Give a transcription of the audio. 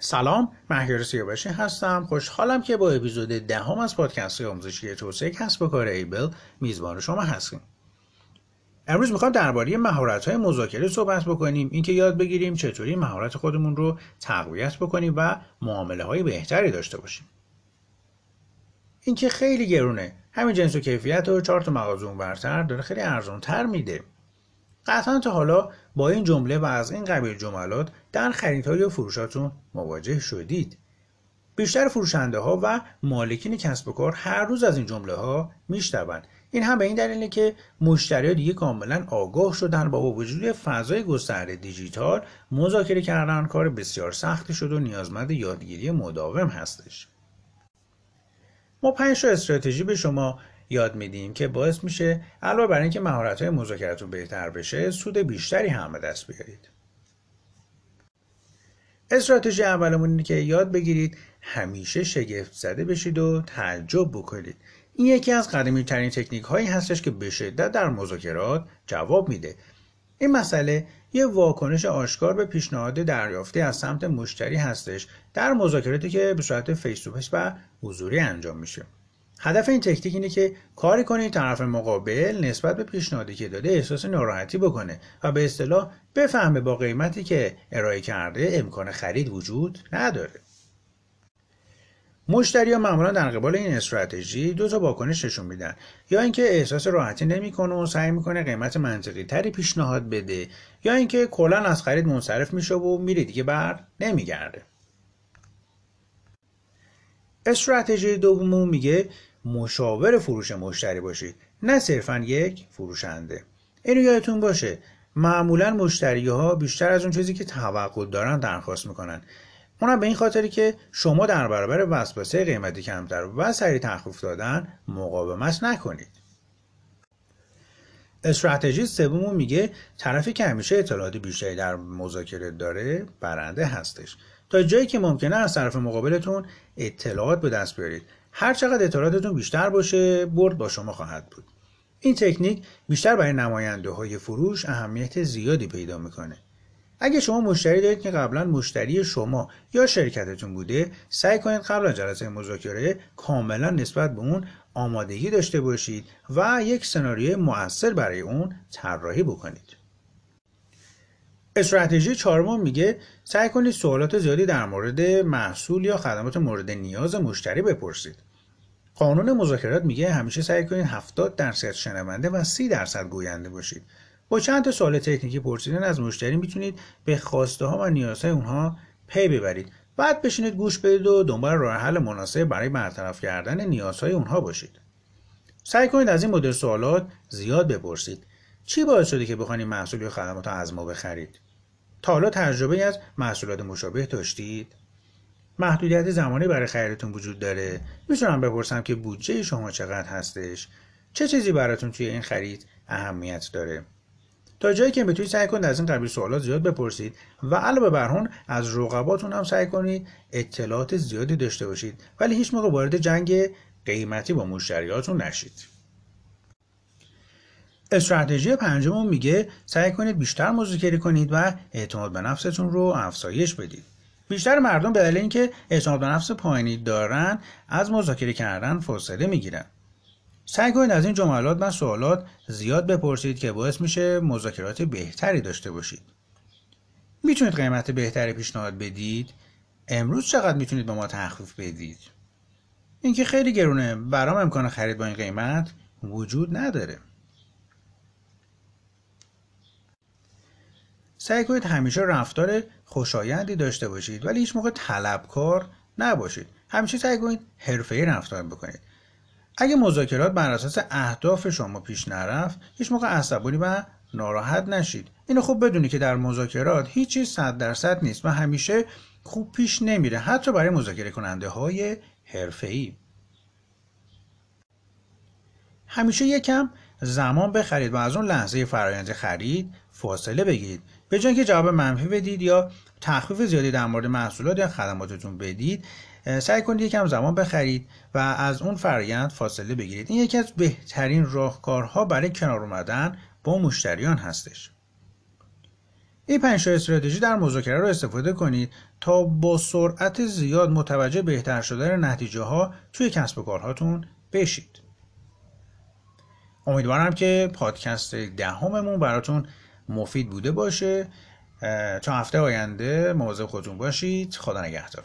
سلام مهیار سیاوشی هستم. خوشحالم که با اپیزود دهم از پادکست آموزشی توسعه کسب و کار ایبل میزبان شما هستیم. امروز می‌خوام درباره مهارت های مذاکره صحبت بکنیم اینکه یاد بگیریم چطوری مهارت خودمون رو تقویت بکنیم و معامله های بهتری داشته باشیم. اینکه خیلی گرونه. همین جنس و کیفیت و چهار تا مغازه برتر داره خیلی ارزان تر میده. قطعا تا حالا با این جمله و از این قبیل جملات در خریدها یا فروشاتون مواجه شدید. بیشتر فروشنده ها و مالکین کسب و کار هر روز از این جمله ها میشنوند. این هم به این دلیله که مشتری ها دیگه کاملا آگاه شدن با وجود فضای گسترده دیجیتال مذاکره کردن کار بسیار سختی شد و نیازمند یادگیری مداوم هستش. ما پنج استراتژی به شما یاد میدیم که باعث میشه علاوه بر اینکه مهارت های مذاکرتون بهتر بشه سود بیشتری هم به دست بیارید. استراتژی اولمون اینه که یاد بگیرید همیشه شگفت زده بشید و تعجب بکنید. این یکی از قدیمی ترین تکنیک هایی هستش که به شدت در مذاکرات جواب میده. این مسئله یه واکنش آشکار به پیشنهاد دریافتی از سمت مشتری هستش در مذاکراتی که به صورت فیس و حضوری انجام میشه. هدف این تکنیک اینه که کاری کنید طرف مقابل نسبت به پیشنهادی که داده احساس ناراحتی بکنه و به اصطلاح بفهمه با قیمتی که ارائه کرده امکان خرید وجود نداره. مشتری ها معمولا در قبال این استراتژی دو تا واکنش نشون میدن. یا اینکه احساس راحتی نمی‌کنه و سعی می‌کنه قیمت منطقی تری پیشنهاد بده یا اینکه کلا از خرید منصرف میشه و میره دیگه بر نمیگرده. استراتژی دوم میگه مشاور فروش مشتری باشید. نه صرفا یک فروشنده. اینو یادتون باشه. معمولا مشتری ها بیشتر از اون چیزی که توقع دارن درخواست می‌کنن. اونم به این خاطری که شما در برابر وسوسه قیمتی کمتر و سریع تخفیف دادن مقاومت نکنید. استراتژی سوم میگه طرفی که همیشه اطلاعات بیشتری در مذاکره داره برنده هستش. تا جایی که ممکنه از طرف مقابلتون اطلاعات به دست بیارید. هر چقدر اطلاعاتتون بیشتر باشه برد با شما خواهد بود. این تکنیک بیشتر برای نماینده های فروش اهمیت زیادی پیدا می‌کنه. اگه شما مشتری دارید که قبلا مشتری شما یا شرکتتون بوده سعی کنید قبل از جلسه مذاکره کاملا نسبت به اون آمادگی داشته باشید و یک سناریوی مؤثر برای اون طراحی بکنید. استراتژی چهارم میگه سعی کنید سوالات زیادی در مورد محصول یا خدمات مورد نیاز مشتری بپرسید. قانون مذاکرات میگه همیشه سعی کنید 70 درصد شنونده و 30 درصد گوینده باشید. با چند تا سوال تکنیکی پرسیدن از مشتری می‌تونید به خواسته ها و نیازهای اونها پی ببرید. بعد بشینید گوش بدید و دنبال راه حل مناسب برای برطرف کردن نیازهای اونها باشید. سعی کنید از این مدل سوالات زیاد بپرسید. چی باعث شده که بخواید محصول یا خدمات از ما بخرید؟ تا حالا تجربه از محصولات مشابه داشتید؟ محدودیت زمانی برای خریدتون وجود داره؟ می‌تونم بپرسم که بودجه شما چقدر هستش؟ چه چیزی براتون توی این خرید اهمیت داره؟ تا جایی که بتونید سعی کنید از این قبیل سوالات زیاد بپرسید و علاوه بر اون از رقباتون هم سعی کنید اطلاعات زیادی داشته باشید. ولی هیچ موقع وارد جنگ قیمتی با مشتریاتون نشید. استراتژی پنجم میگه سعی کنید بیشتر مذاکره کنید و اعتماد به نفستون رو افزایش بدید. بیشتر مردم به دلیل اینکه اعتماد به نفس پایینی دارن از مذاکره کردن فاصله می‌گیرن. سعی کنید از این جملات و سوالات زیاد بپرسید که باعث میشه مذاکرات بهتری داشته باشید. می‌تونید قیمت بهتری پیشنهاد بدید؟ امروز چقدر می‌تونید به ما تخفیف بدید؟ اینکه خیلی گرونه. برام امکان خرید با این قیمت وجود نداره. سعی کنید همیشه رفتار خوشایندی داشته باشید ولی هیچ موقع طلبکار نباشید. همیشه سعی کنید حرفه‌ای رفتار بکنید. اگه مذاکرات بر اساس اهداف شما پیش نرفت هیچ موقع عصبانی و ناراحت نشید. اینو خوب بدونی که در مذاکرات هیچ چیز صد درصد نیست و همیشه خوب پیش نمیره حتی برای مذاکره کننده های حرفه‌ای. همیشه یکم زمان بخرید و از اون لحظه فرایند خرید فاصله بگیرید. به جای اینکه جواب منفی بدید یا تخفیف زیادی در مورد محصولات یا خدماتتون بدید سعی کنید یکم زمان بخرید و از اون فرایند فاصله بگیرید. این یکی از بهترین راهکارها برای کنار اومدن با مشتریان هستش. این پنج استراتژی در مذاکره رو استفاده کنید تا با سرعت زیاد متوجه بهتر شدن نتیجه ها توی کسب و کارهاتون بشید. امیدوارم که پادکست دهممون براتون مفید بوده باشه. تا هفته آینده مواظب خودتون باشید. خدا نگهدار.